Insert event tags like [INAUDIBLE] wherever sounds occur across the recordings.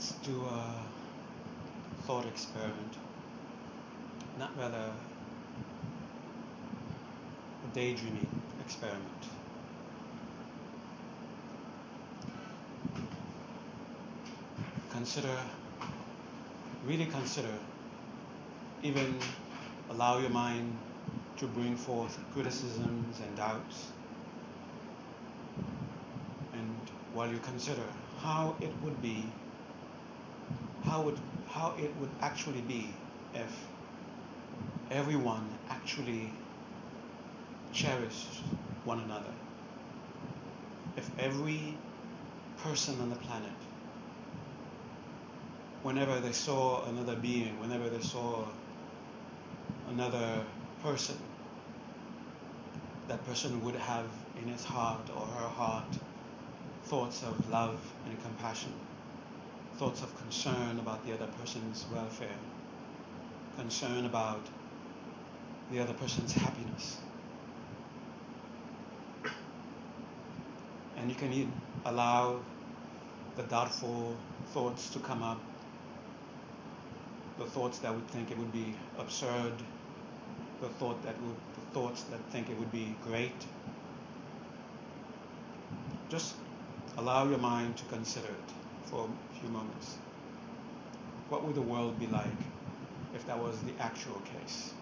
let's do a thought experiment. Not rather a daydreaming experiment. Consider, really consider, even allow your mind to bring forth criticisms and doubts. And while you consider how it would be, how would how it would actually be if everyone actually cherished one another. If every person on the planet, whenever they saw another being, whenever they saw another person, that person would have in his heart or her heart thoughts of love and compassion, thoughts of concern about the other person's welfare, concern about the other person's happiness. And you can allow the doubtful thoughts to come up, the thoughts that would think it would be absurd, the thought that would thoughts that think it would be great. Just allow your mind to consider it for few moments. What would the world be like if that was the actual case?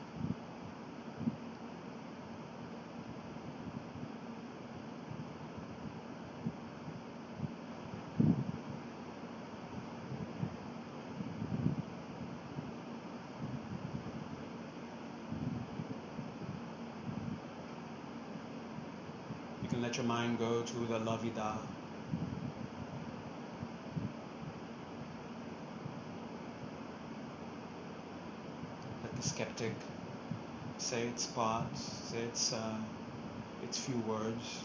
You can let your mind go to the lovey-da. Let the skeptic say its part, say its, uh, its few words.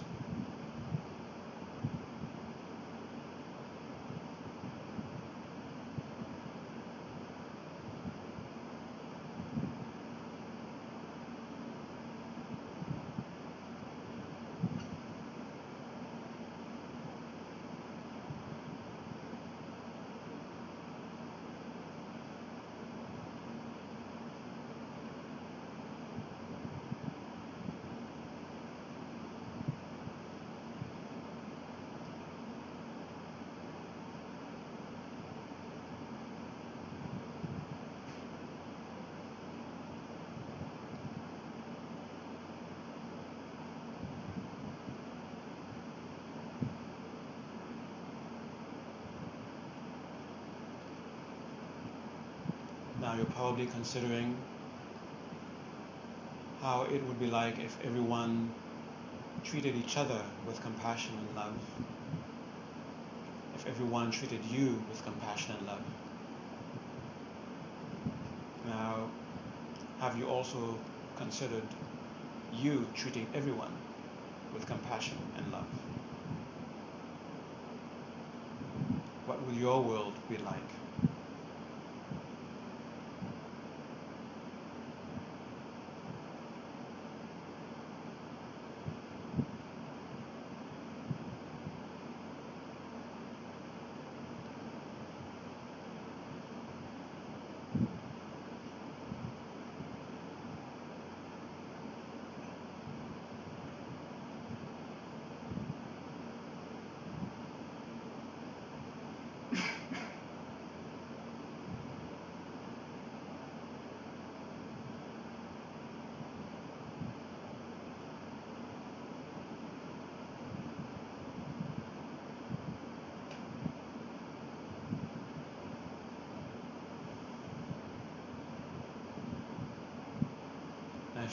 Now you're probably considering how it would be like if everyone treated each other with compassion and love. If everyone treated you with compassion and love. Now, have you also considered you treating everyone with compassion and love? What would your world be like?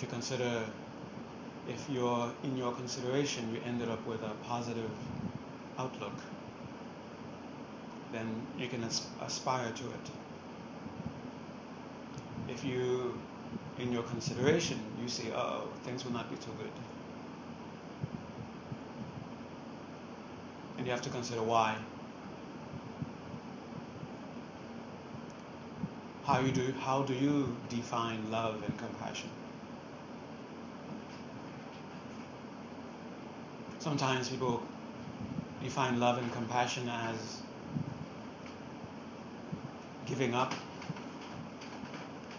if you consider, if you're in your consideration, you ended up with a positive outlook, then you can aspire to it. If you, in your consideration, you see, oh, things will not be too good. And you have to consider why. How you do how do you define love and compassion? Sometimes people define love and compassion as giving up,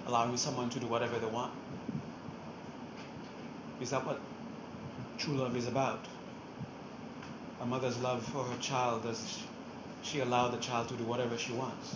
allowing someone to do whatever they want? Is that what true love is about? A mother's love for her child, does she allow the child to do whatever she wants?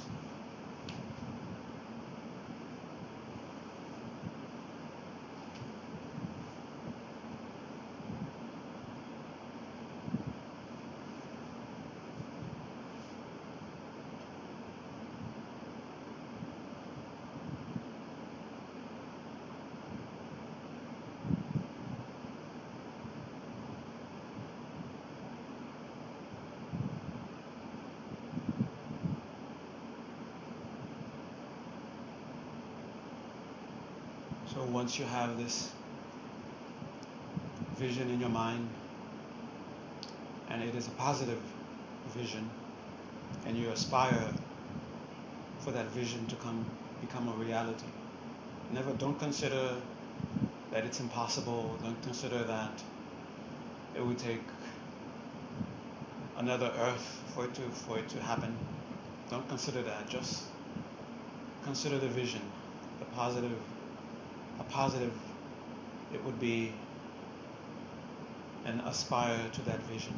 So once you have this vision in your mind, and it is a positive vision, and you aspire for that vision to come become a reality. Never don't consider that it's impossible. Don't consider that it would take another earth for it to for it to happen. Don't consider that. Just consider the vision, the positive positive, it would be and aspire to that vision.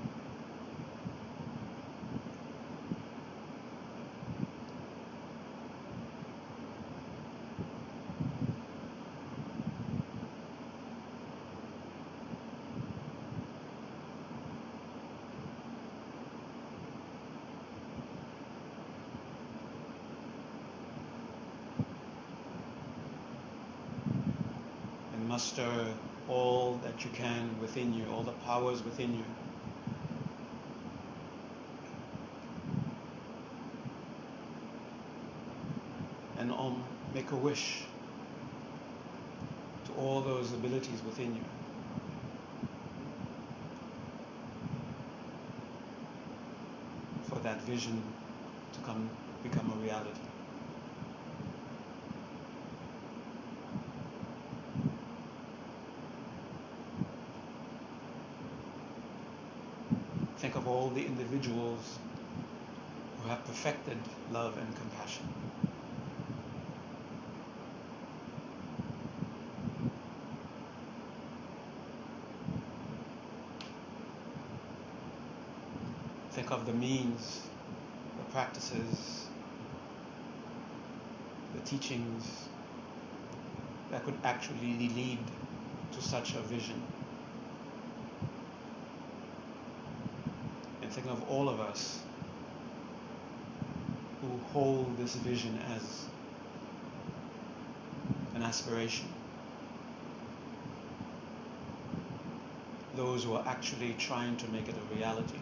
Muster all that you can within you, all the powers within you. And um, make a wish to all those abilities within you. For that vision to come become a reality. think of all the individuals who have perfected love and compassion. Think of the means, the practices, the teachings that could actually lead to such a vision. Of all of us who hold this vision as an aspiration. Those who are actually trying to make it a reality.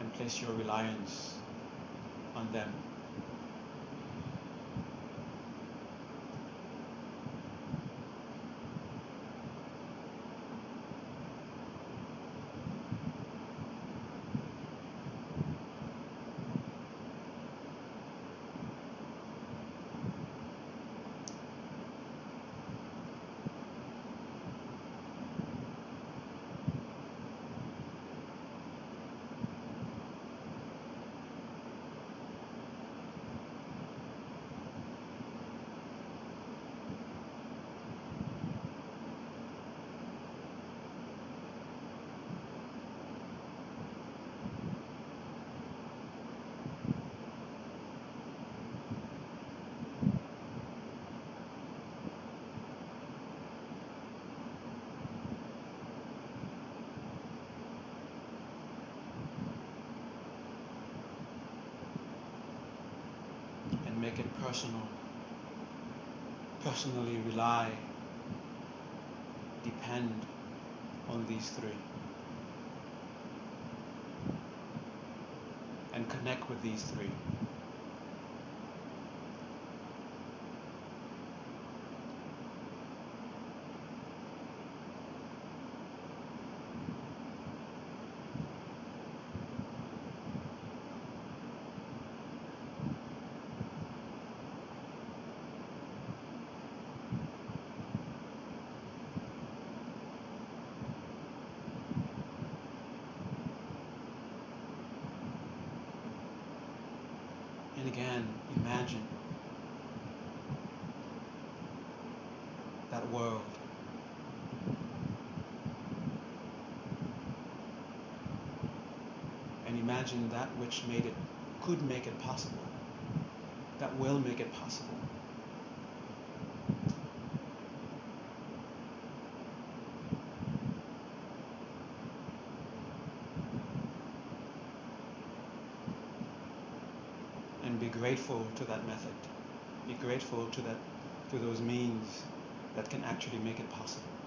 And place your reliance on them. make it personal. Personally rely, depend on these three. And connect with these three. World. And imagine that which made it, could make it possible, that will make it possible. And be grateful to that method. Be grateful to that to those means that can actually make it possible.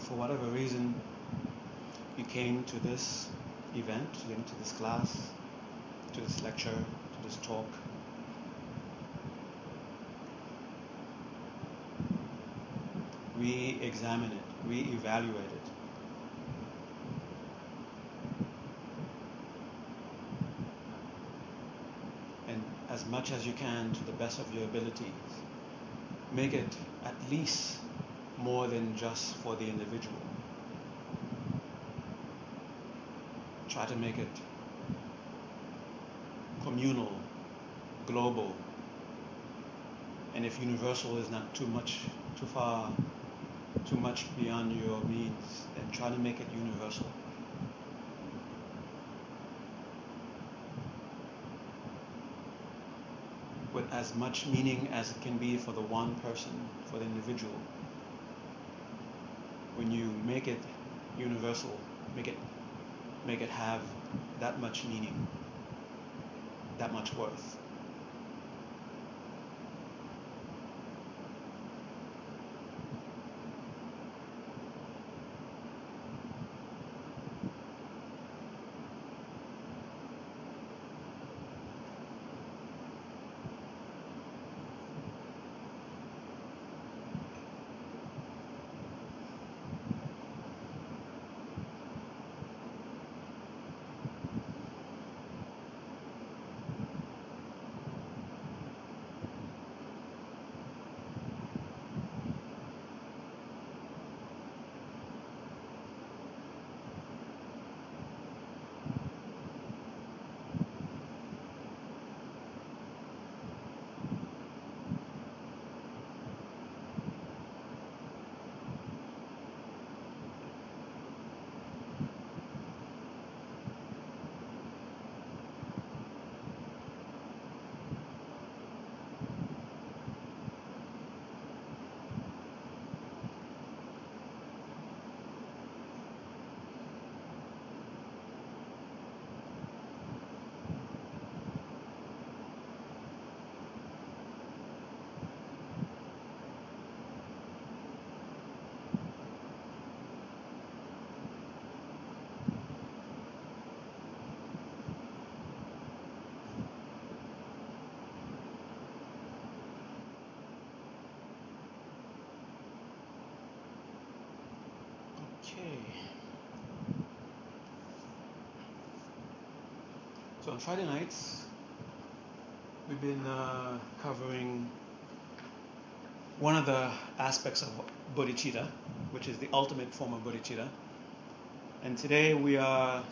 For whatever reason you came to this event, you came to this class, to this lecture, to this talk, re examine it, re evaluate it. And as much as you can, to the best of your abilities, make it at least more than just for the individual. Try to make it communal, global, and if universal is not too much, too far, too much beyond your means, then try to make it universal. With as much meaning as it can be for the one person, for the individual make it universal, make it make it have that much meaning, that much worth. So on Friday nights, we've been uh, covering one of the aspects of bodhicitta, which is the ultimate form of bodhicitta. And today we are,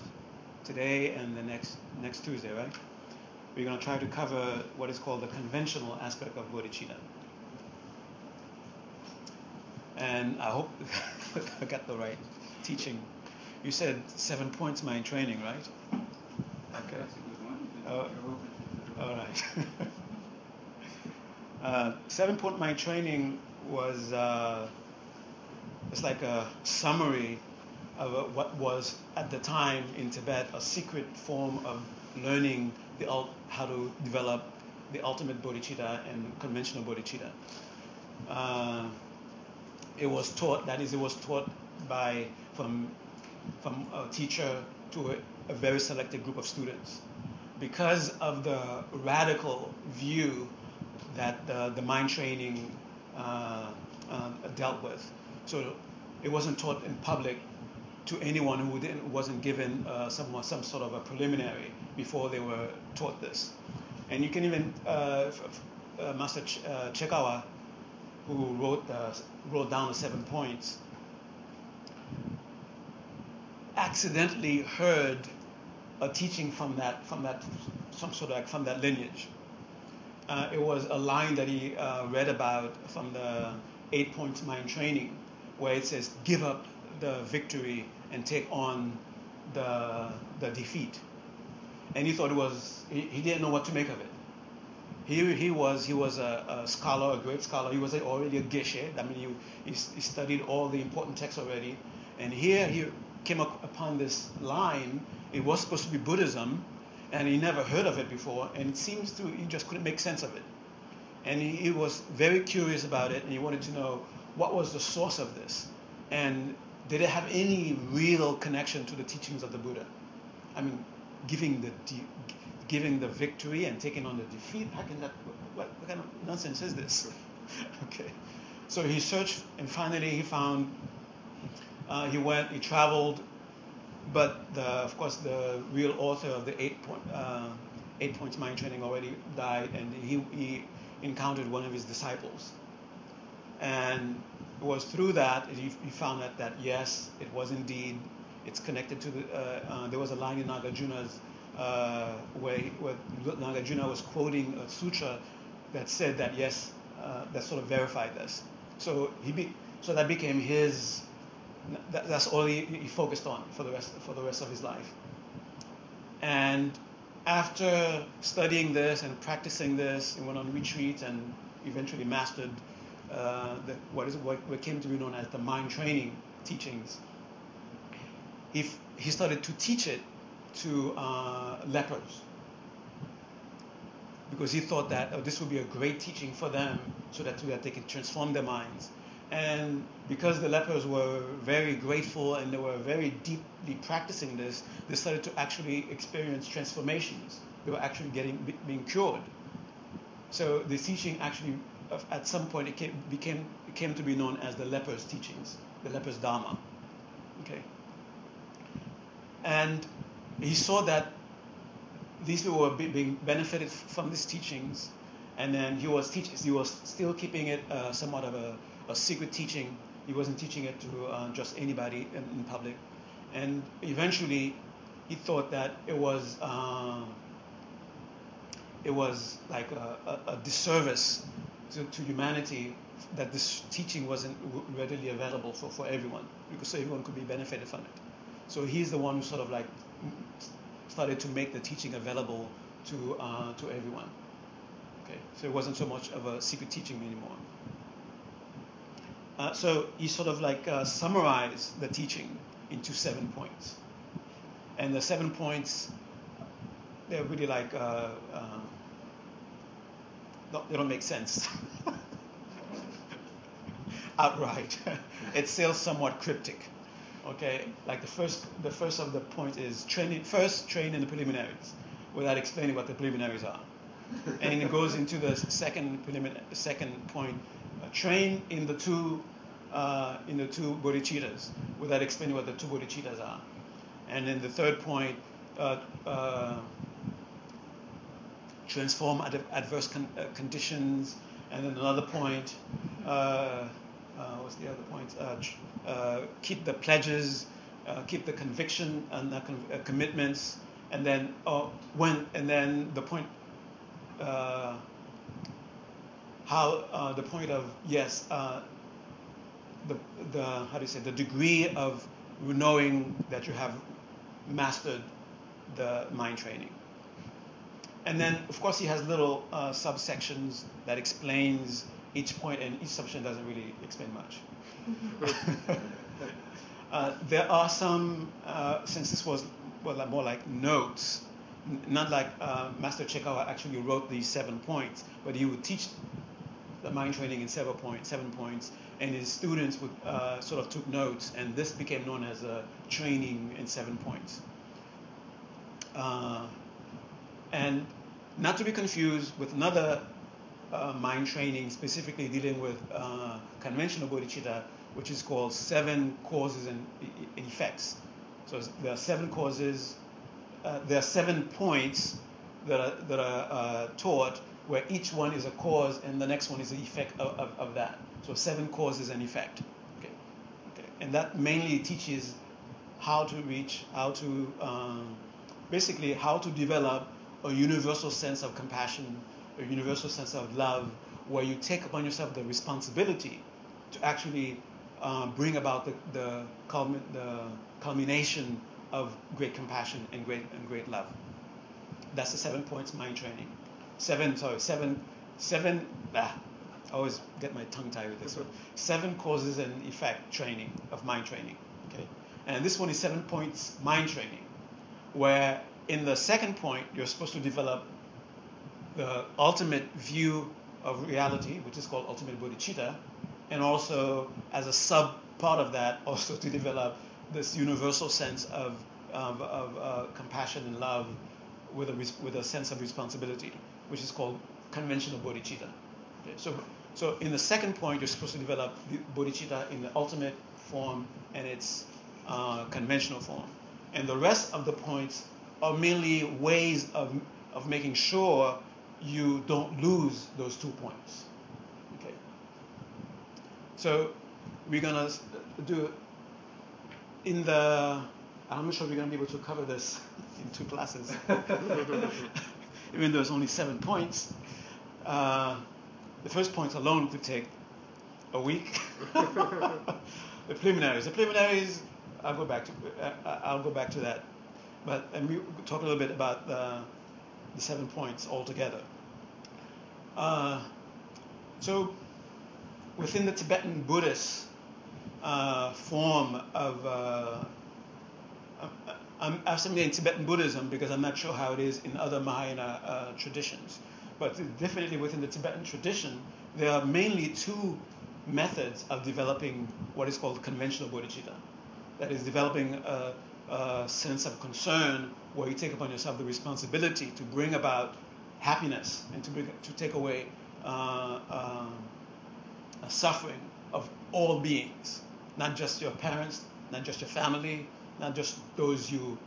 today and the next next Tuesday, right? We're going to try to cover what is called the conventional aspect of bodhicitta. And I hope [LAUGHS] I got the right teaching. You said seven points mind training, right? Okay. The- All right. [LAUGHS] uh, seven point mind training was uh, it's like a summary of what was at the time in Tibet a secret form of learning the, how to develop the ultimate bodhicitta and conventional bodhicitta. Uh, it was taught, that is, it was taught by from from a teacher to a, a very selected group of students because of the radical view that the, the mind training uh, uh, dealt with. So it wasn't taught in public to anyone who wasn't given uh, some, some sort of a preliminary before they were taught this. And you can even, uh, uh, Master Ch- uh, Chekawa, who wrote, wrote down the seven points, accidentally heard a teaching from that, from that, some sort of like from that lineage. Uh, it was a line that he uh, read about from the Eight Points Mind Training, where it says, "Give up the victory and take on the the defeat." And he thought it was he, he didn't know what to make of it. He, he was he was a, a scholar, a great scholar. He was already a geshe. I mean, he, he studied all the important texts already. And here he came upon this line. It was supposed to be Buddhism, and he never heard of it before. And it seems to he just couldn't make sense of it. And he, he was very curious about it, and he wanted to know what was the source of this, and did it have any real connection to the teachings of the Buddha? I mean, giving the giving the victory and taking on the defeat. How can that? What, what kind of nonsense is this? [LAUGHS] okay. So he searched, and finally he found uh, he went, he traveled, but the, of course the real author of the eight, point, uh, eight points mind training already died, and he, he encountered one of his disciples. And it was through that he, he found out that yes, it was indeed, it's connected to the, uh, uh there was a line in Nagarjuna's uh, where, where Nagarjuna was quoting a sutra that said that yes, uh, that sort of verified this. So he be, so that became his that, that's all he, he, focused on for the rest for the rest of his life. And after studying this and practicing this, he went on retreat and eventually mastered uh, the, what is what, what came to be known as the mind training teachings. He, he started to teach it to uh, lepers because he thought that oh, this would be a great teaching for them so that, so that they can transform their minds. And because the lepers were very grateful and they were very deeply practicing this, they started to actually experience transformations. They were actually getting being cured. So the teaching actually, at some point, it came, became it came to be known as the lepers' teachings, the lepers' dharma. Okay. And he saw that these people were being benefited from these teachings, and then he was teach, he was still keeping it uh, somewhat of a a secret teaching. He wasn't teaching it to uh, just anybody in, in, public. And eventually, he thought that it was uh, it was like a, a, a disservice to, to, humanity that this teaching wasn't readily available for, for everyone, because so everyone could be benefited from it. So he's the one who sort of like started to make the teaching available to uh, to everyone. Okay, so it wasn't so much of a secret teaching anymore. Uh, so he sort of like uh, summarized the teaching into seven points. And the seven points, they're really like, uh, uh they don't make sense [LAUGHS] outright. [LAUGHS] it's still somewhat cryptic. Okay, like the first, the first of the point is training. First, train in the preliminaries, without explaining what the preliminaries are, and it goes into the second preliminary, second point, train in the two uh, in the two bodhicittas without explaining what the two bodhicittas are. And then the third point, uh, uh, transform ad- adverse con- uh, conditions. And then another point, uh, uh, what's the other point? Keep the pledges, keep the conviction and the con- commitments. And then oh, when, and then the point how uh, the point of yes, uh, the, the how do you say the degree of knowing that you have mastered the mind training. And then, of course, he has little uh, subsections that explains each point, and each subsection doesn't really explain much. [LAUGHS] Uh, there are some, uh, since this was well, more like notes, n- not like uh, Master Chekawa actually wrote these seven points, but he would teach the mind training in seven points, seven points, and his students would uh, sort of took notes, and this became known as a training in seven points. Uh, and not to be confused with another uh, mind training specifically dealing with uh, conventional bodhicitta, which is called seven causes and, and effects. So there are seven causes, uh, there are seven points that are, that are uh, taught where each one is a cause and the next one is the effect of, of, of that. So seven causes and effect. Okay. okay. And that mainly teaches how to reach, how to um, basically how to develop a universal sense of compassion, a universal sense of love, where you take upon yourself the responsibility to actually uh, bring about the, the, culmin, the, culmination of great compassion and great, and great love. That's the seven points mind training. Seven, sorry, seven, seven, ah, I always get my tongue tied with this one. Seven causes and effect training of mind training. Okay, and this one is seven points mind training, where in the second point you're supposed to develop the ultimate view of reality, which is called ultimate bodhicitta, and also as a sub part of that, also to develop this universal sense of, of, of uh, compassion and love with a, with a sense of responsibility, which is called conventional bodhicitta. Okay, so, so in the second point, you're supposed to develop the bodhicitta in the ultimate form and its uh, conventional form. And the rest of the points are merely ways of, of making sure you don't lose those two points. Okay. So we're gonna do in the. I'm not sure we're gonna be able to cover this [LAUGHS] in two classes, [LAUGHS] even though it's only seven points. Uh, the first points alone could take a week. [LAUGHS] the preliminaries. The preliminaries. I'll go back to. Uh, I'll go back to that. But and we talk a little bit about the, the seven points altogether. Uh, so within the Tibetan Buddhist uh, form of uh, I'm assimilating Tibetan Buddhism because I'm not sure how it is in other Mahayana uh, traditions. But definitely within the Tibetan tradition, there are mainly two methods of developing what is called conventional bodhicitta. That is developing a, a sense of concern where you take upon yourself the responsibility to bring about happiness and to, bring, to take away uh, um, suffering of all beings, not just your parents, not just your family, not just those you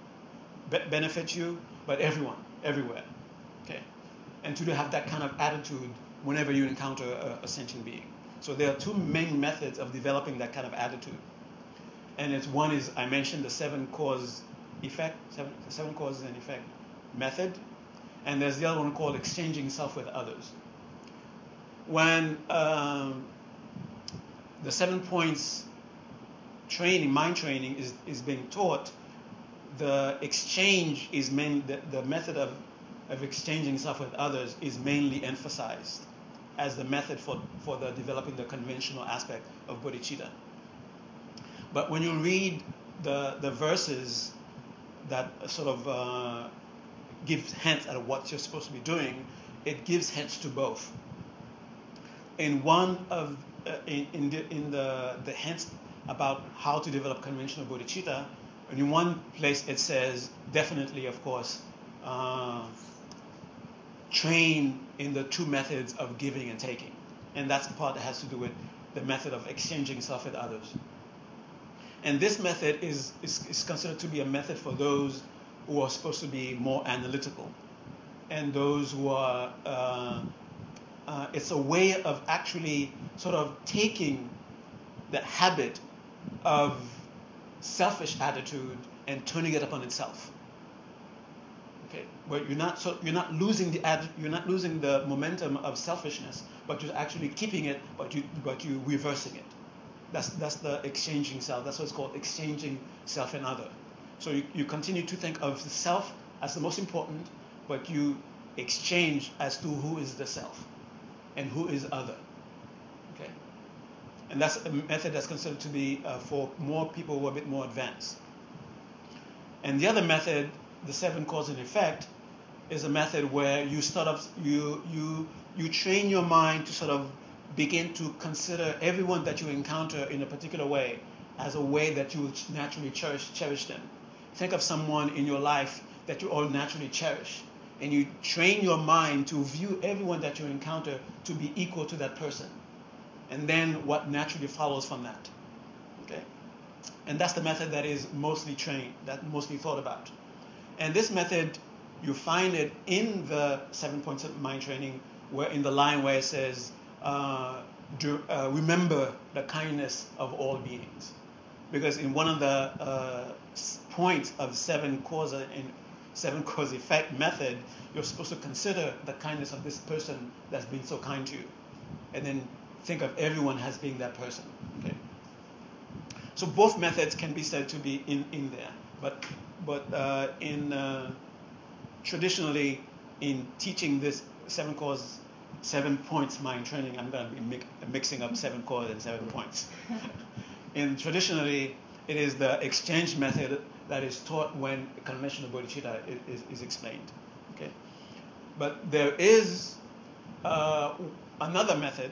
be- benefit you, but everyone, everywhere. Okay, and to have that kind of attitude whenever you encounter a, a sentient being. So there are two main methods of developing that kind of attitude, and it's one is I mentioned the seven cause effect, seven, seven causes and effect method, and there's the other one called exchanging self with others. When um, the seven points training, mind training, is, is being taught, the exchange is main, the, the method of, of exchanging stuff with others is mainly emphasized as the method for, for the developing the conventional aspect of bodhicitta. But when you read the, the verses that sort of uh, gives hints at what you're supposed to be doing, it gives hints to both. In one of uh, in, in, the, in the, the hints about how to develop conventional bodhicitta, and in one place it says definitely, of course, uh, train in the two methods of giving and taking, and that's the part that has to do with the method of exchanging self with others. And this method is, is, is considered to be a method for those who are supposed to be more analytical. And those who are uh, uh, it's a way of actually sort of taking the habit of selfish attitude and turning it upon itself. Okay? Where you're not so you're not losing the ad, you're not losing the momentum of selfishness but you're actually keeping it but you but you reversing it. That's that's the exchanging self. That's what's called exchanging self and other. So you, you continue to think of the self as the most important, but you exchange as to who is the self and who is other. And that's a method that's considered to be uh, for more people who are a bit more advanced. And the other method, the seven cause and effect, is a method where you start up, you, you, you train your mind to sort of begin to consider everyone that you encounter in a particular way as a way that you naturally cherish, cherish them. Think of someone in your life that you all naturally cherish. And you train your mind to view everyone that you encounter to be equal to that person. And then what naturally follows from that. Okay? And that's the method that is mostly trained, that mostly thought about. And this method, you find it in the seven points of mind training, where in the line where it says, uh, do, uh, remember the kindness of all beings. Because in one of the uh, points of seven cause and seven cause effect method, you're supposed to consider the kindness of this person that's been so kind to you, and then think of everyone as being that person. Okay. So both methods can be said to be in, in there, but but uh, in uh, traditionally in teaching this seven cause seven points mind training, I'm going to be mi- mixing up seven cause and seven points. [LAUGHS] in traditionally, it is the exchange method that is taught when conventional bodhicitta is, is, is explained. Okay, but there is uh, another method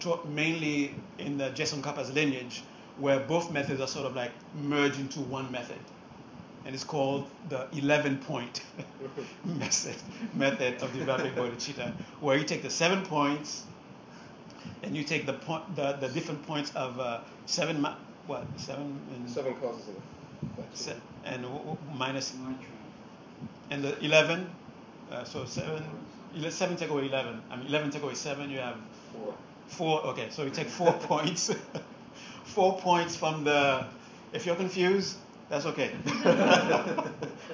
taught mainly in the Je Tsongkhapa's lineage, where both methods are sort of like merged into one method, and it's called the 11 point [LAUGHS] method method of developing bodhicitta, where you take the seven points and you take the point the, the different points of uh, seven what seven and seven causes of se- and w- w- minus and the 11 uh, so seven 7 take away 11 I mean 11 take away 7 you have four four okay so you take four [LAUGHS] points. [LAUGHS] Four points from the if you're confused that's okay. [LAUGHS]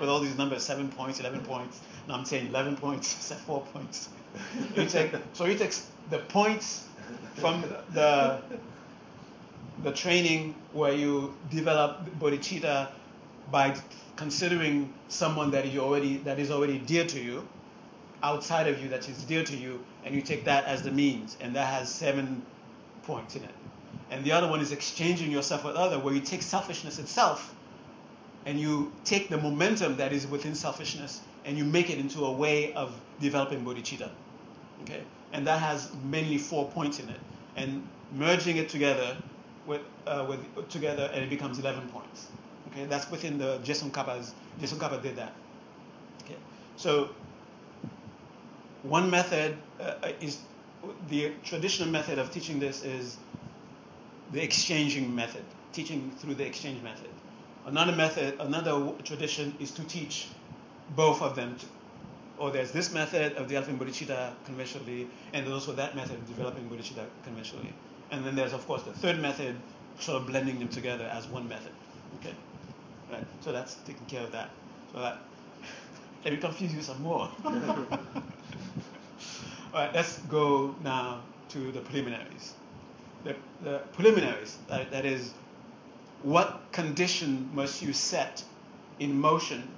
With all these numbers 7 points 11 points no I'm saying 11 points four points. You take so you take the points from the the training where you develop bodhicitta by considering someone that you already that is already dear to you, outside of you that is dear to you, and you take that as the means, and that has seven points in it. And the other one is exchanging yourself with other, where you take selfishness itself, and you take the momentum that is within selfishness, and you make it into a way of developing bodhicitta. Okay, and that has mainly four points in it, and merging it together with, uh, with together, and it becomes 11 points. Okay, that's within the Je Tsongkhapa's. Je Tsongkhapa did that. Okay, so one method uh, is the traditional method of teaching this is the exchanging method, teaching through the exchange method. Another method, another tradition is to teach both of them. To, or there's this method of developing bodhicitta conventionally, and there's also that method of developing bodhicitta conventionally. And then there's, of course, the third method, sort of blending them together as one method. Okay, right. So that's taking care of that. So that [LAUGHS] let me confuse you some more. [LAUGHS] All right, let's go now to the preliminaries. The, the preliminaries, that, that is, what condition must you set in motion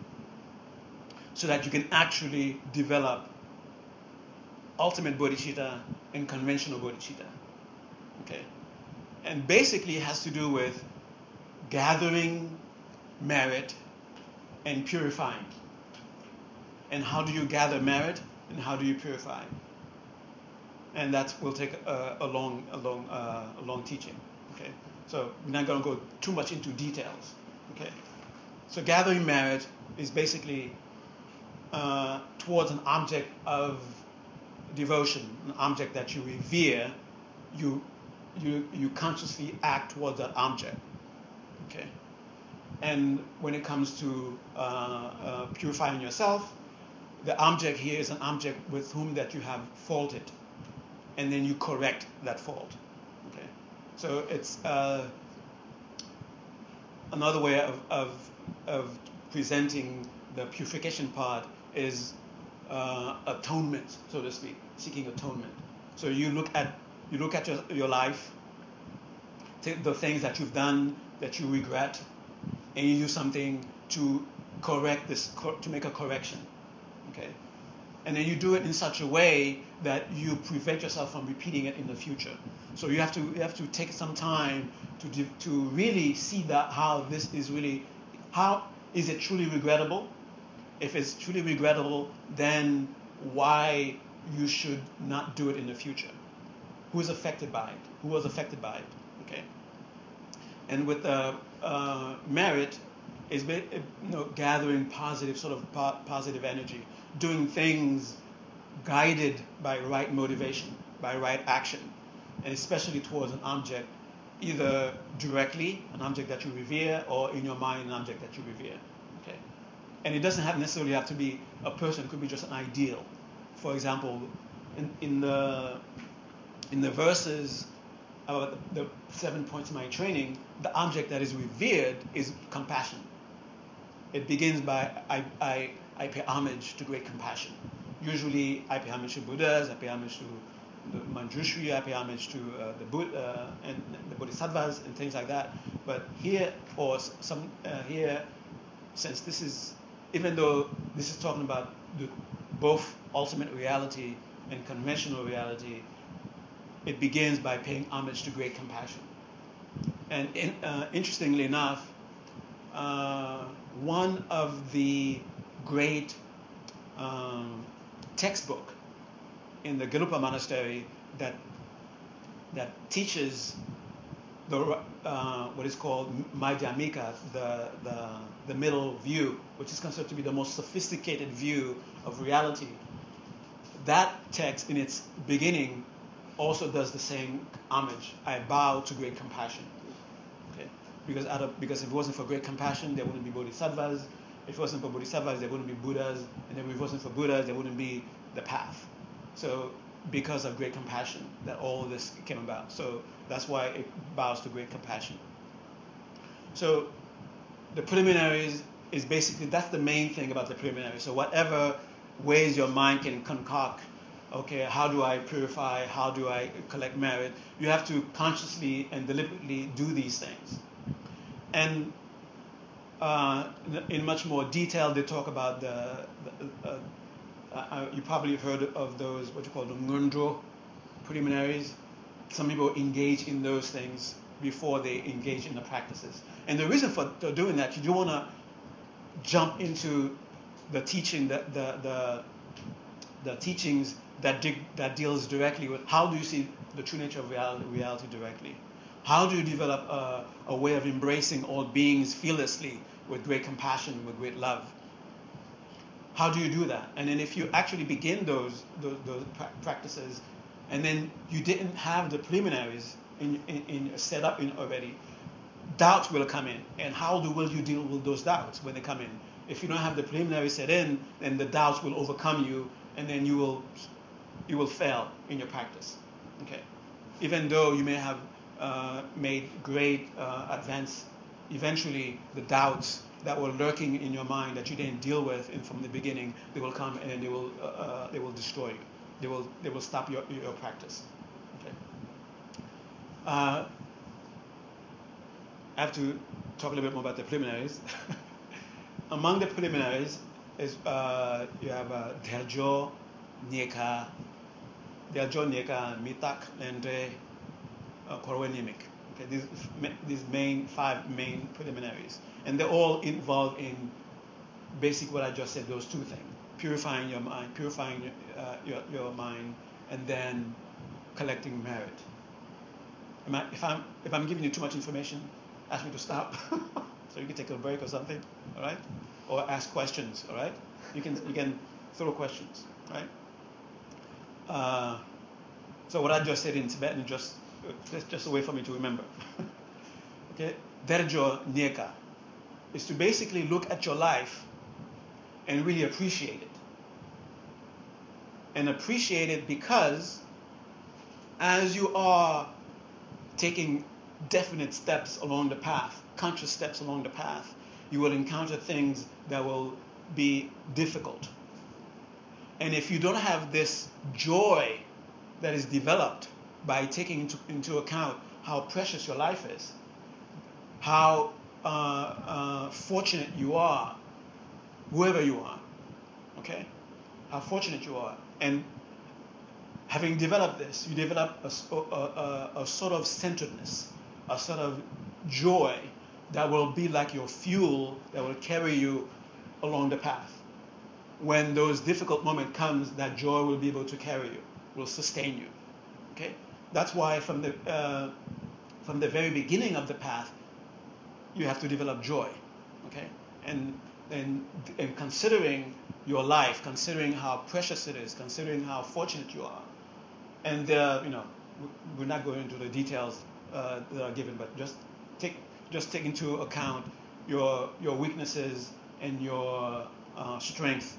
so that you can actually develop ultimate bodhicitta and conventional bodhicitta? Okay. And basically it has to do with gathering merit and purifying. And how do you gather merit and how do you purify? And that will take a, a long, a long, uh, a long teaching. Okay. So we're not going to go too much into details. Okay. So gathering merit is basically uh, towards an object of devotion, an object that you revere, you you, you consciously act towards that object. Okay? And when it comes to uh, uh, purifying yourself, the object here is an object with whom that you have faulted, and then you correct that fault. Okay, so it's uh, another way of, of, of presenting the purification part is uh, atonement, so to speak, seeking atonement. So you look at you look at your, your life, the things that you've done that you regret, and you do something to correct this, to make a correction. Okay? And then you do it in such a way that you prevent yourself from repeating it in the future. So you have to you have to take some time to to really see that how this is really how is it truly regrettable? If it's truly regrettable, then why you should not do it in the future? Who is affected by it? Who was affected by it? Okay. And with uh, uh, merit, is you know, gathering positive sort of po- positive energy, doing things guided by right motivation, by right action, and especially towards an object, either directly, an object that you revere, or in your mind, an object that you revere. Okay? And it doesn't have necessarily have to be a person, it could be just an ideal. For example, in, in the in the verses about the, the seven points of mind training, the object that is revered is compassion. It begins by I, I, I pay homage to great compassion. Usually I pay homage to Buddhas, I pay homage to the Manjushri, I pay homage to uh, the Buddha uh, and the Bodhisattvas and things like that. But here, or some uh, here, since this is, even though this is talking about the, both ultimate reality and conventional reality, it begins by paying homage to great compassion. And in, uh, interestingly enough, uh, one of the great um, textbook in the Gelugpa monastery that that teaches the uh, what is called Madhyamika, the, the the middle view, which is considered to be the most sophisticated view of reality. That text, in its beginning, also does the same homage. I bow to great compassion. Okay? Because, because if it wasn't for great compassion, there wouldn't be bodhisattvas. If it wasn't for bodhisattvas, there wouldn't be Buddhas. And if it wasn't for Buddhas, there wouldn't be the path. So because of great compassion that all this came about. So that's why it bows to great compassion. So the preliminaries is basically that's the main thing about the preliminaries. So whatever ways your mind can concoct okay, how do I purify? How do I collect merit? You have to consciously and deliberately do these things. And uh, in much more detail, they talk about the, the uh, uh, you probably have heard of those, what you call the ngondro preliminaries. Some people engage in those things before they engage in the practices. And the reason for doing that, you don't want to jump into the teaching, the, the, the, the teachings that, dig, that deals directly with how do you see the true nature of reality, reality directly? How do you develop a, a, way of embracing all beings fearlessly with great compassion, with great love? How do you do that? And then if you actually begin those, those, those practices and then you didn't have the preliminaries in, in, in set up in already, doubts will come in. And how do, will you deal with those doubts when they come in? If you don't have the preliminary set in, then the doubts will overcome you and then you will you will fail in your practice. Okay, even though you may have made great uh, advance, eventually the doubts that were lurking in your mind that you didn't deal with in, from the beginning, they will come and they will uh, uh they will destroy you. They will they will stop your your practice. Okay. Uh, I have to talk a little bit more about the preliminaries. [LAUGHS] Among the preliminaries is uh, you have uh, Derjo, Nyeka, they are John Yeka, Mitak, and uh. Okay, these, these main five main preliminaries, and they're all involved in basic what I just said. Those two things: purifying your mind, purifying your, uh, your, your mind, and then collecting merit. I, if I'm if I'm giving you too much information, ask me to stop, [LAUGHS] so you can take a break or something. All right, or ask questions. All right, you can you can throw questions. Right. Uh, so what I just said in Tibetan, just just a way for me to remember. [LAUGHS] okay, derjo nieka is to basically look at your life and really appreciate it. And appreciate it because as you are taking definite steps along the path, conscious steps along the path, you will encounter things that will be difficult and if you don't have this joy that is developed by taking into, into account how precious your life is, how uh, uh, fortunate you are, whoever you are, okay? how fortunate you are. And having developed this, you develop a, a, a, a sort of centeredness, a sort of joy that will be like your fuel that will carry you along the path. When those difficult moment comes, that joy will be able to carry you, will sustain you. Okay, that's why from the uh, from the very beginning of the path, you have to develop joy. Okay, and and and considering your life, considering how precious it is, considering how fortunate you are, and uh, you know, we're not going into the details uh, that are given, but just take just take into account your your weaknesses and your uh, strength.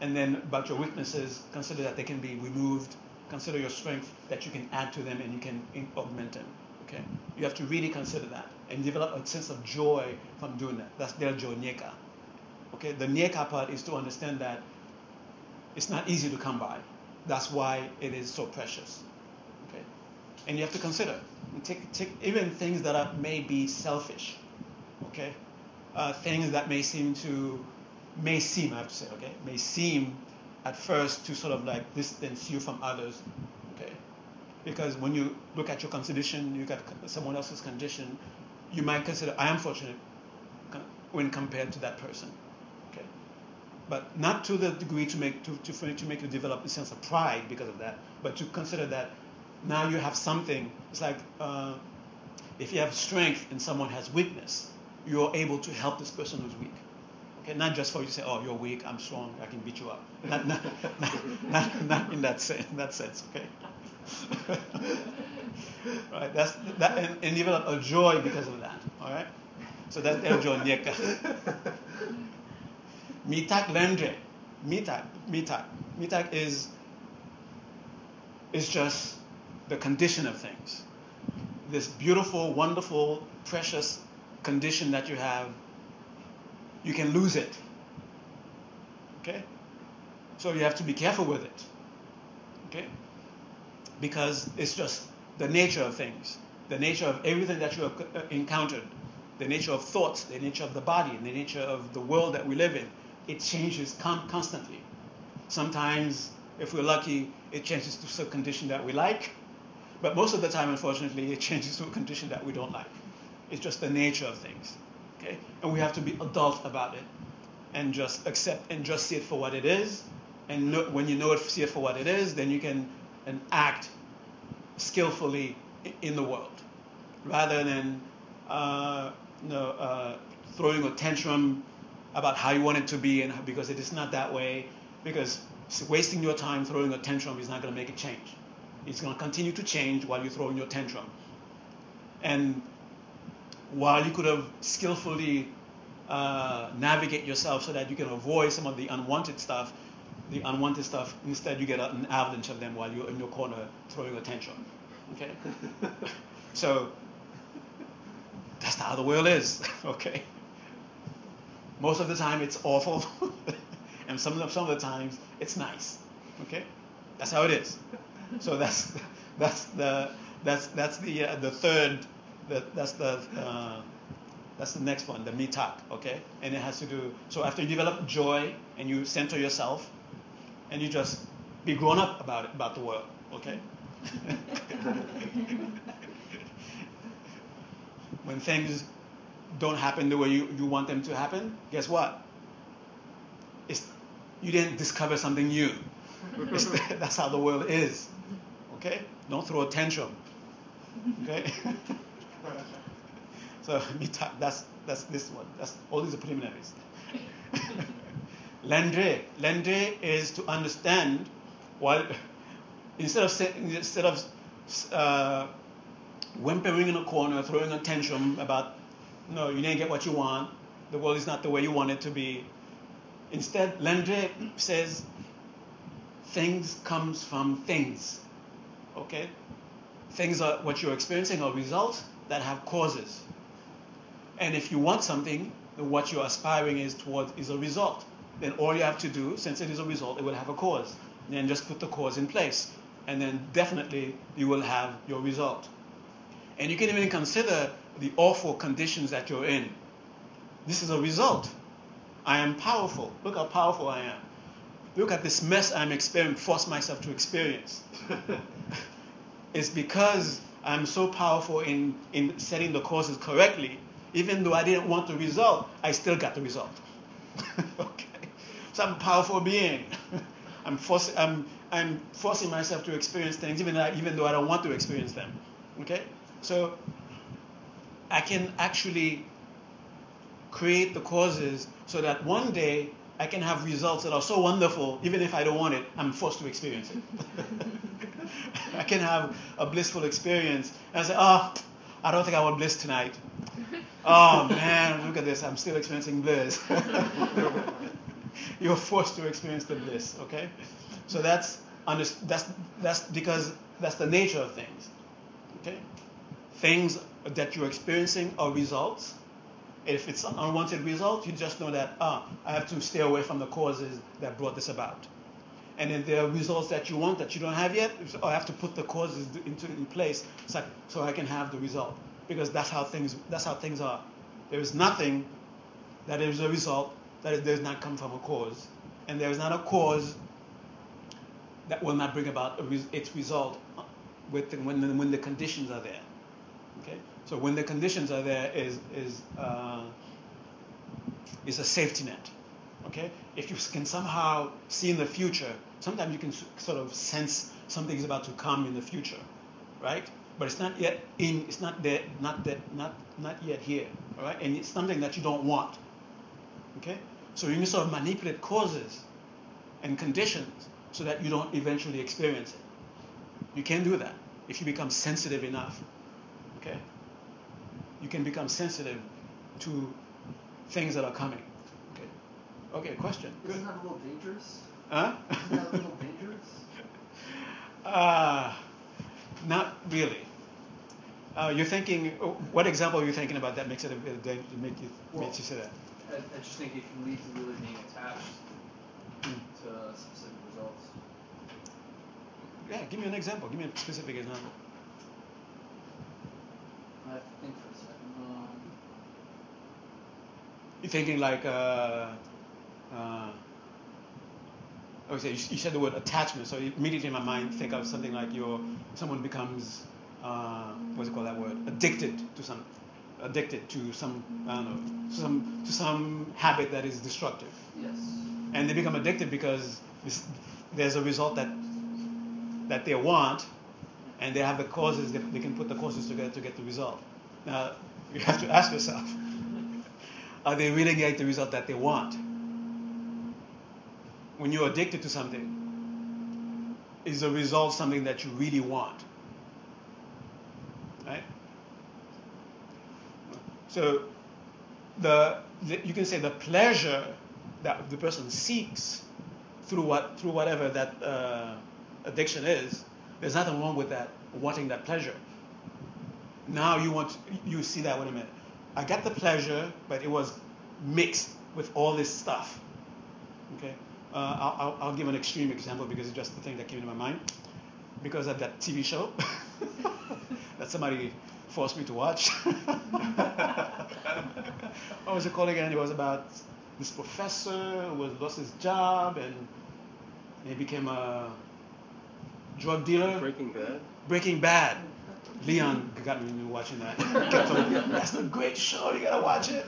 And then about your weaknesses, consider that they can be removed. Consider your strength that you can add to them and you can augment them. Okay? You have to really consider that and develop a sense of joy from doing that. That's their joy nyeka. Okay? The nyeka part is to understand that it's not easy to come by. That's why it is so precious. Okay? And you have to consider. Take, take even things that are, may be selfish. Okay? uh, things that may seem to, may seem, I have to say, okay, may seem at first to sort of like distance you from others, okay? Because when you look at your condition, you got someone else's condition, you might consider, I am fortunate when compared to that person, okay? But not to the degree to make, to, to, to make you develop a sense of pride because of that, but to consider that now you have something, it's like uh, if you have strength and someone has weakness, you're able to help this person who's weak. Not just for you to say, oh, you're weak, I'm strong, I can beat you up. Not, [LAUGHS] not, not, not, not in that sense, in that sense, okay? [LAUGHS] right, that's that, and, and develop a joy because of that. All right, so that's el joy nyeka. [LAUGHS] Mitak lendre, mitak, mitak, mitak is is just the condition of things. This beautiful, wonderful, precious condition that you have, you can lose it. Okay? So you have to be careful with it. Okay? Because it's just the nature of things, the nature of everything that you have uh, encountered, the nature of thoughts, the nature of the body, and the nature of the world that we live in. It changes constantly. Sometimes, if we're lucky, it changes to a condition that we like, but most of the time, unfortunately, it [LAUGHS] changes to a condition that we don't like. It's just the nature of things. Okay? And we have to be adult about it and just accept and just see it for what it is. And know, when you know it, see it for what it is, then you can and act skillfully in the world rather than uh, you know, uh, throwing a tantrum about how you want it to be and because it is not that way because wasting your time throwing a tantrum is not going to make a change it's going to continue to change while you're throwing your tantrum and while you could have skillfully uh, navigate yourself so that you can avoid some of the unwanted stuff, the unwanted stuff, instead you get an avalanche of them while you're in your corner throwing attention. Okay? [LAUGHS] so that's how the world is. [LAUGHS] okay? Most of the time it's awful, [LAUGHS] and some of, some of the times it's nice. Okay? That's how it is. So that's that's the that's that's the uh, the third that, that's the uh, that's the next one, the mitak, okay? And it has to do. So after you develop joy and you center yourself, and you just be grown up about it, about the world, okay? [LAUGHS] when things don't happen the way you, you want them to happen, guess what? It's, you didn't discover something new. [LAUGHS] that's how the world is. Okay? Don't throw a tantrum. Okay? [LAUGHS] [LAUGHS] so [LAUGHS] that's that's this one. That's all these are preliminaries. [LAUGHS] Lendre. Lendre is to understand while instead of instead of uh, whimpering in a corner, throwing a tantrum about no, you didn't get what you want, the world is not the way you want it to be. Instead, Lendre [CLEARS THROAT] says things comes from things. Okay? Things are what you're experiencing are results that have causes. And if you want something, what you're aspiring is towards is a result. Then all you have to do, since it is a result, it will have a cause. Then just put the cause in place. And then definitely you will have your result. And you can even consider the awful conditions that you're in. This is a result. I am powerful. Look how powerful I am. look at this mess I'm experiencing, force myself to experience. [LAUGHS] it's because I'm so powerful in, in setting the causes correctly, even though I didn't want the result, I still got the result. [LAUGHS] okay. So I'm a powerful being. [LAUGHS] I'm, forcing, I'm, I'm forcing myself to experience things even, even though I don't want to experience them. Okay? So I can actually create the causes so that one day I can have results that are so wonderful, even if I don't want it, I'm forced to experience it. [LAUGHS] [LAUGHS] I can have a blissful experience and I say, oh, I don't think I want bliss tonight. [LAUGHS] Oh man, look at this, I'm still experiencing bliss. [LAUGHS] You're forced to experience the bliss, okay? So that's that's that's because that's the nature of things. Okay? Things that you're experiencing are results if it's an unwanted result, you just know that, ah, I have to stay away from the causes that brought this about. And if there are results that you want that you don't have yet, I have to put the causes into in place so, so I can have the result. Because that's how things that's how things are. There is nothing that is a result that does not come from a cause, and there is not a cause that will not bring about its result with the, when, the, when the conditions are there. Okay, so when the conditions are there, is is uh, is a safety net. Okay, if you can somehow see in the future, sometimes you can sort of sense something is about to come in the future, right? But it's not yet in. It's not there. Not that. Not not yet here. All right, and it's something that you don't want. Okay, so you can sort of manipulate causes and conditions so that you don't eventually experience it. You can do that if you become sensitive enough Okay? You can become sensitive to things that are coming. Okay. Question. Isn't that a little dangerous? Huh? Isn't that a little dangerous? [LAUGHS] Uh, not really. Uh, you're thinking, what example are you thinking about that makes it a bit dangerous, make you, well, makes you say that? I, I, just think it can lead to really being attached mm. to specific results. Yeah, give me an example. Give me a specific example. I have to think for a second. Um, You're thinking like, uh, uh, okay, you, you said the word attachment, so immediately in my mind think of something like your someone becomes uh, what's it called that word addicted to some addicted to some I don't know some to some habit that is destructive. Yes. And they become addicted because this, there's a result that that they want, and they have the causes, they, they can put the causes together to get the result. Now, you have to ask yourself, [LAUGHS] are they really getting the result that they want? When you're addicted to something, is the result something that you really want? Right? So, the, the you can say the pleasure that the person seeks through what through whatever that uh, addiction is there's nothing wrong with that, wanting that pleasure. Now you want you see that. Wait a minute. I got the pleasure, but it was mixed with all this stuff. Okay. Uh, I'll, I'll, give an extreme example because it's just the thing that came to my mind. Because of that TV show [LAUGHS] that somebody forced me to watch. [LAUGHS] what was it called again? It was about this professor who was lost his job and he became a drug dealer. Breaking Bad. Breaking Bad. Leon got me watching that. [LAUGHS] That's a great show. You gotta watch it.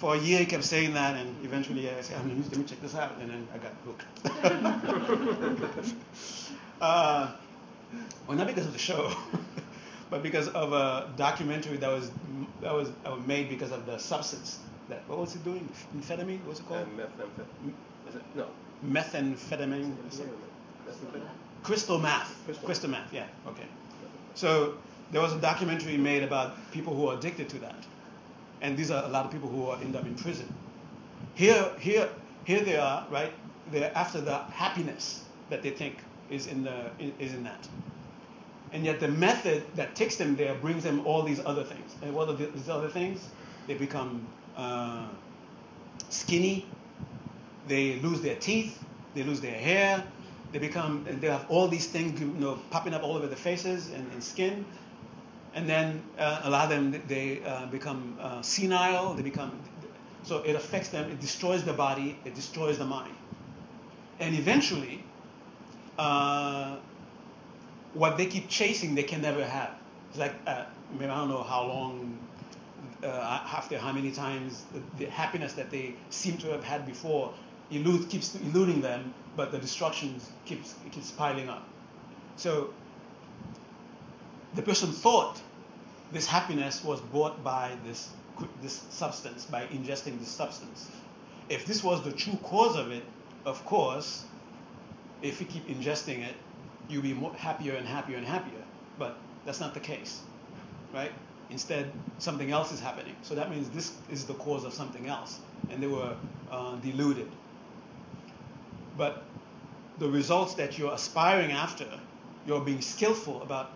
For a year, he kept saying that, and eventually I said, I mean, let me check this out, and then I got hooked. [LAUGHS] uh, well, not because of the show, [LAUGHS] but because of a documentary that was that was uh, made because of the substance. That what was he doing? Amphetamine? What's it called? Uh, methamphetamine. It no? Methamphetamine. Methamphetamine. Crystal meth. Crystal. Crystal meth, yeah, okay. So there was a documentary made about people who are addicted to that. And these are a lot of people who end up in prison. Here, here, here they are, right? They're after the happiness that they think is in the is in that. And yet the method that takes them there brings them all these other things. And what are these other things? They become uh, skinny. They lose their teeth. They lose their hair they become they have all these things you know popping up all over the faces and, and skin and then uh, a lot of them they uh, become uh, senile they become so it affects them it destroys the body it destroys the mind and eventually, uh, what they keep chasing, they can never have. It's like, uh, I mean, I don't know how long, uh, after how many times the, the, happiness that they seem to have had before elude, keeps eluding them, but the destruction keeps, keeps piling up. So the person thought this happiness was brought by this, this substance, by ingesting this substance. If this was the true cause of it, of course, if you keep ingesting it, you'll be more, happier and happier and happier. But that's not the case, right? Instead, something else is happening. So that means this is the cause of something else, and they were uh, deluded. But the results that you're aspiring after, you're being skillful about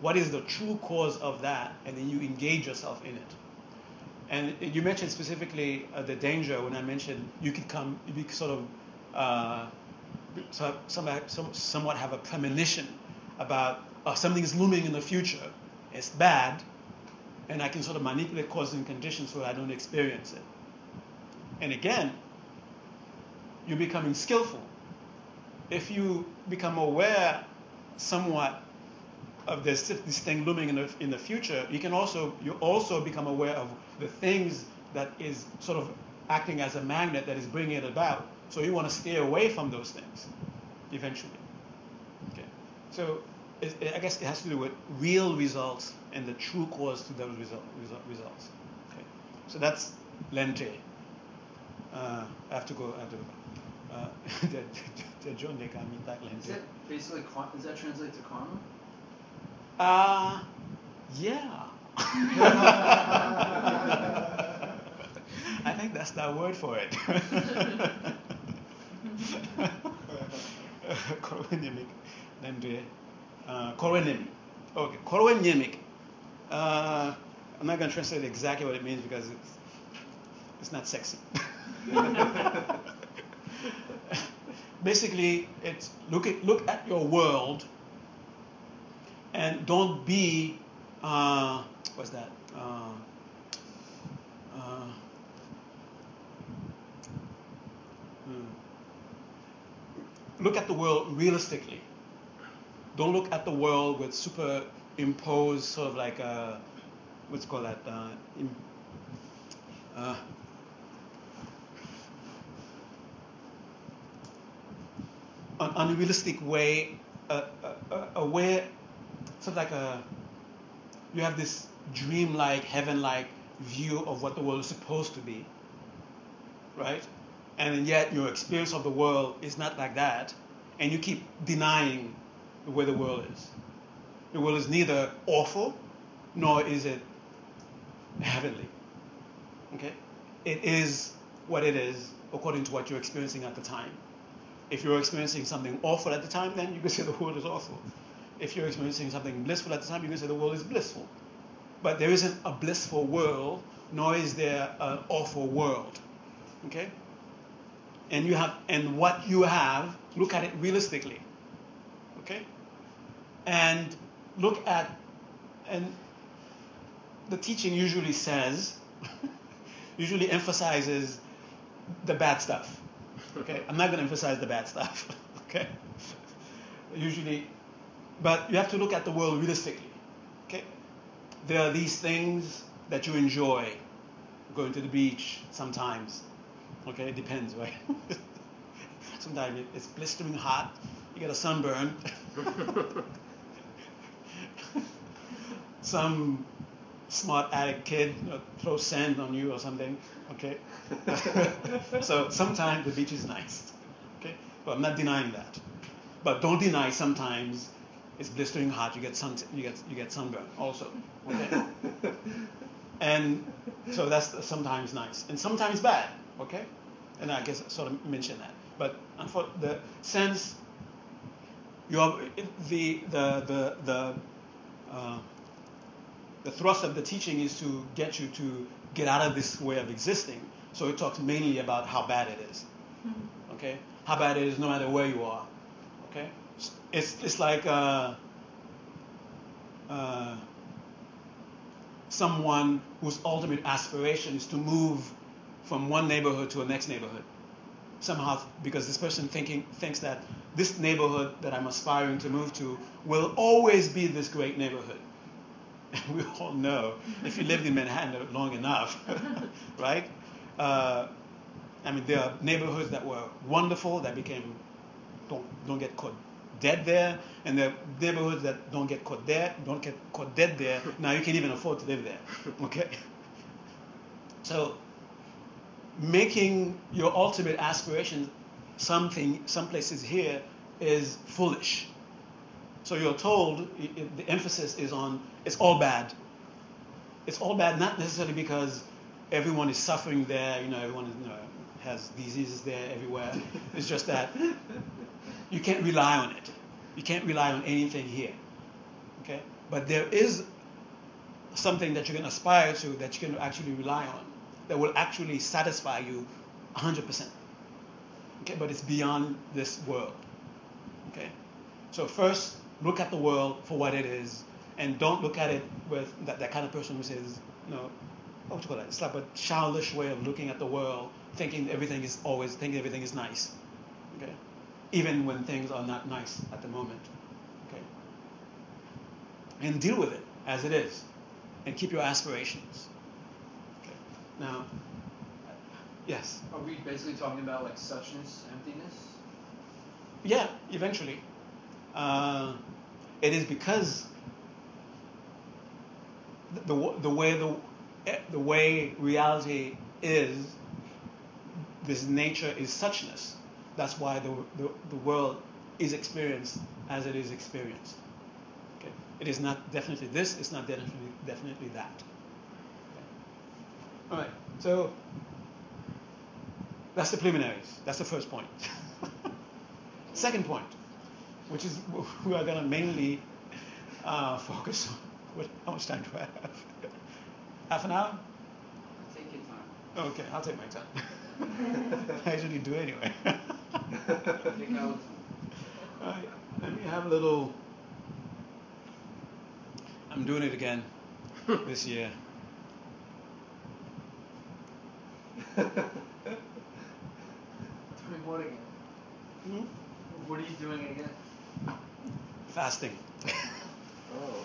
what is the true cause of that, and then you engage yourself in it. And you mentioned specifically uh, the danger when I mentioned you could come, you could sort of uh, so some, somewhat have a premonition about uh, something is looming in the future. It's bad, and I can sort of manipulate causes and conditions so I don't experience it. And again, you're becoming skillful. If you become aware somewhat of this, this thing looming in the, in the future, you can also you also become aware of the things that is sort of acting as a magnet that is bringing it about. So you want to stay away from those things eventually. Okay. So it, it, I guess it has to do with real results and the true cause to those result, result, results. Okay. So that's lendre. Uh, I have to go. I have to go. Uh, [LAUGHS] John Is that basically is that translate to karma? Uh, yeah. [LAUGHS] I think that's the word for it. [LAUGHS] Korwenimik. Nandre. Uh. Okay, Korwenyemik. Uh, I'm not going to translate exactly what it means because it's, it's not sexy. [LAUGHS] Basically, it's look at, look at your world and don't be, uh, what's that? Uh, uh, hmm. Look at the world realistically. Don't look at the world with superimposed sort of like a, uh, what's called that? Uh, in, uh, an unrealistic way, a, a, a way sort of like a you have this dreamlike, heaven-like view of what the world is supposed to be, right? And yet your experience of the world is not like that, and you keep denying the way the world is. The world is neither awful nor is it heavenly. Okay? It is what it is according to what you're experiencing at the time. If you're experiencing something awful at the time, then you can say the world is awful if you're experiencing something blissful at the time, you can say the world is blissful. But there isn't a blissful world, nor is there an awful world. Okay? And you have and what you have, look at it realistically. Okay? And look at and the teaching usually says [LAUGHS] usually emphasizes the bad stuff. Okay? I'm not going to emphasize the bad stuff. [LAUGHS] okay? Usually but you have to look at the world realistically. Okay? There are these things that you enjoy. Going to the beach sometimes. Okay, it depends, right? [LAUGHS] sometimes it's blistering hot, you get a sunburn. [LAUGHS] Some smart addict kid throws sand on you or something. Okay? [LAUGHS] so sometimes the beach is nice. Okay? But I'm not denying that. But don't deny sometimes it's blistering hot. You get sun, you get you get sunburn also. Okay. [LAUGHS] and so that's sometimes nice and sometimes bad. Okay. And I guess I sort of mentioned that. But for the sense, you are, the the the the uh, the thrust of the teaching is to get you to get out of this way of existing. So it talks mainly about how bad it is. Mm-hmm. Okay, how bad it is no matter where you are. Okay, it's, it's like uh, uh, someone whose ultimate aspiration is to move from one neighborhood to a next neighborhood. somehow because this person thinking thinks that this neighborhood that I'm aspiring to move to will always be this great neighborhood. And [LAUGHS] we all know if you lived in Manhattan long enough, [LAUGHS] right? Uh, I mean, there are neighborhoods that were wonderful that became don't don't get caught dead there, and the neighborhoods that don't get caught there, don't get caught dead there. [LAUGHS] Now you can't even afford to live there. Okay. So making your ultimate aspiration something, some places here, is foolish. So you're told it, it, the emphasis is on it's all bad. It's all bad, not necessarily because everyone is suffering there, you know, everyone is, you know, has diseases there everywhere. It's just that [LAUGHS] you can't rely on it. You can't rely on anything here. Okay? But there is something that you can aspire to that you can actually rely on that will actually satisfy you 100%. Okay, but it's beyond this world. Okay, so first look at the world for what it is, and don't look at it with that, that kind of person who says, you know, what you call that? It's like a childish way of looking at the world, thinking everything is always thinking everything is nice. Okay, even when things are not nice at the moment. Okay, and deal with it as it is, and keep your aspirations. Okay? Now, yes. Are we basically talking about like suchness, emptiness? Yeah, eventually. Uh, it is because the, the, the way the, the way reality is, this nature is suchness. That's why the, the, the world is experienced as it is experienced. Okay? It is not definitely this, it's not definitely, definitely that. All right, so that's the preliminaries. That's the first point. [LAUGHS] Second point, which is we are going to mainly uh, [LAUGHS] focus on. What, how much time do I have? [LAUGHS] Half an hour? Take your time. Okay, I'll take my time. I usually do anyway. Take. All right, let me have a little. I'm doing it again this year. Doing what again? Hmm? What are you doing again? Fasting. Oh.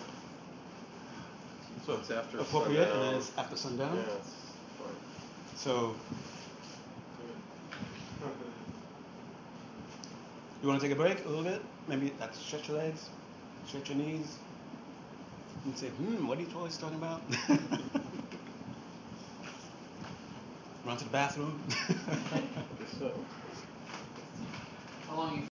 So It's after appropriate, and sundown. then it's after sundown. Yeah, it's fine. So You want to take a break a little bit? Maybe that's stretch your legs, stretch your knees, and say, hmm, what are you always talking about? [LAUGHS] Run to the bathroom. [LAUGHS] so, how long